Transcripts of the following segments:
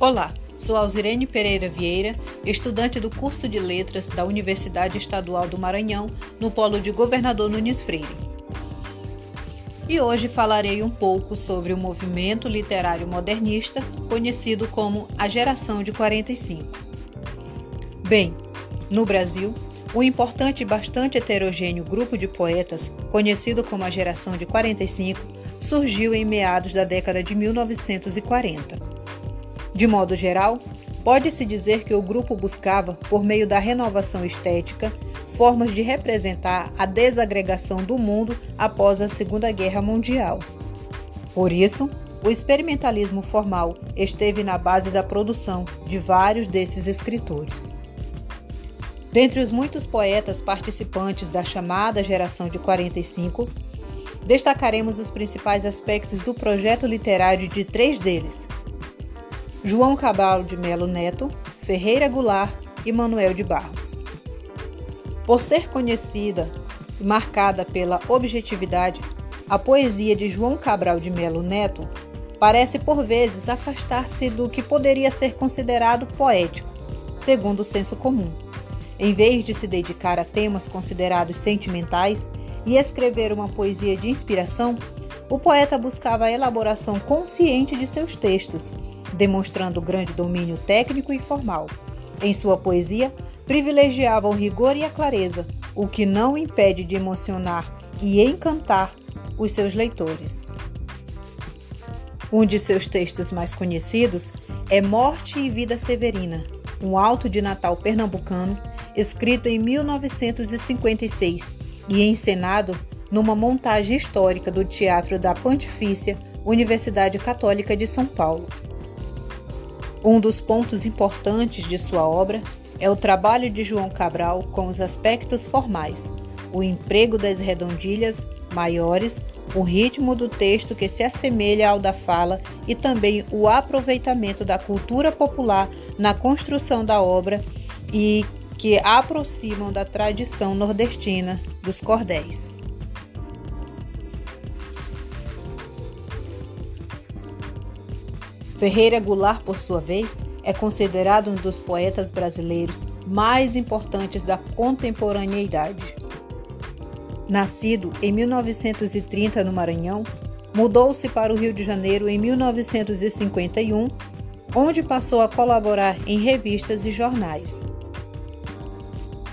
Olá, sou Alzirene Pereira Vieira, estudante do curso de Letras da Universidade Estadual do Maranhão, no Polo de Governador Nunes Freire. E hoje falarei um pouco sobre o movimento literário modernista, conhecido como a Geração de 45. Bem, no Brasil, um importante e bastante heterogêneo grupo de poetas, conhecido como a Geração de 45, surgiu em meados da década de 1940. De modo geral, pode-se dizer que o grupo buscava, por meio da renovação estética, formas de representar a desagregação do mundo após a Segunda Guerra Mundial. Por isso, o experimentalismo formal esteve na base da produção de vários desses escritores. Dentre os muitos poetas participantes da chamada Geração de 45, destacaremos os principais aspectos do projeto literário de três deles, João Cabral de Melo Neto, Ferreira Goulart e Manuel de Barros. Por ser conhecida e marcada pela objetividade, a poesia de João Cabral de Melo Neto parece por vezes afastar-se do que poderia ser considerado poético, segundo o senso comum. Em vez de se dedicar a temas considerados sentimentais e escrever uma poesia de inspiração, o poeta buscava a elaboração consciente de seus textos demonstrando grande domínio técnico e formal. Em sua poesia, privilegiava o rigor e a clareza, o que não impede de emocionar e encantar os seus leitores. Um de seus textos mais conhecidos é Morte e Vida Severina, um alto de Natal pernambucano, escrito em 1956 e encenado numa montagem histórica do Teatro da Pontifícia Universidade Católica de São Paulo. Um dos pontos importantes de sua obra é o trabalho de João Cabral com os aspectos formais, o emprego das redondilhas maiores, o ritmo do texto que se assemelha ao da fala e também o aproveitamento da cultura popular na construção da obra e que aproximam da tradição nordestina dos cordéis. Ferreira Goulart, por sua vez, é considerado um dos poetas brasileiros mais importantes da contemporaneidade. Nascido em 1930 no Maranhão, mudou-se para o Rio de Janeiro em 1951, onde passou a colaborar em revistas e jornais.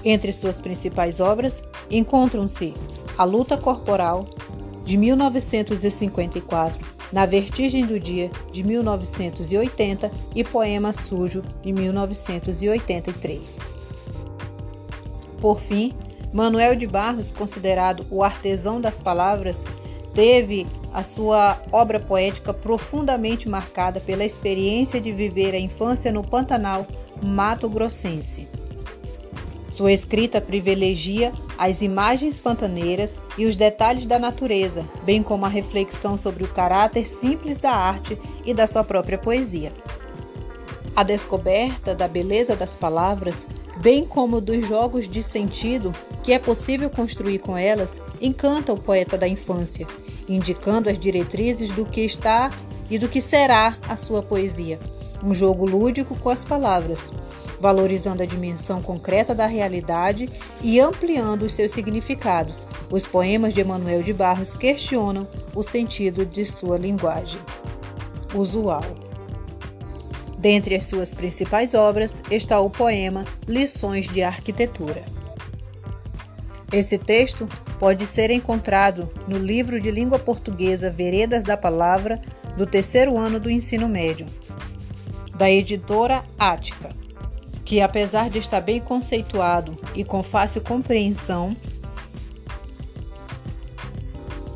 Entre suas principais obras encontram-se A Luta Corporal, de 1954, na Vertigem do Dia, de 1980, e Poema Sujo, de 1983. Por fim, Manuel de Barros, considerado o artesão das palavras, teve a sua obra poética profundamente marcada pela experiência de viver a infância no Pantanal Mato Grossense. Sua escrita privilegia as imagens pantaneiras e os detalhes da natureza, bem como a reflexão sobre o caráter simples da arte e da sua própria poesia. A descoberta da beleza das palavras, bem como dos jogos de sentido que é possível construir com elas, encanta o poeta da infância, indicando as diretrizes do que está e do que será a sua poesia. Um jogo lúdico com as palavras, valorizando a dimensão concreta da realidade e ampliando os seus significados. Os poemas de Emanuel de Barros questionam o sentido de sua linguagem usual. Dentre as suas principais obras está o poema Lições de Arquitetura. Esse texto pode ser encontrado no livro de língua portuguesa Veredas da Palavra, do terceiro ano do ensino médio, da editora Ática que, apesar de estar bem conceituado e com fácil compreensão,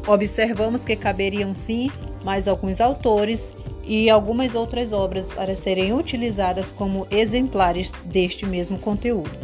observamos que caberiam sim mais alguns autores e algumas outras obras para serem utilizadas como exemplares deste mesmo conteúdo.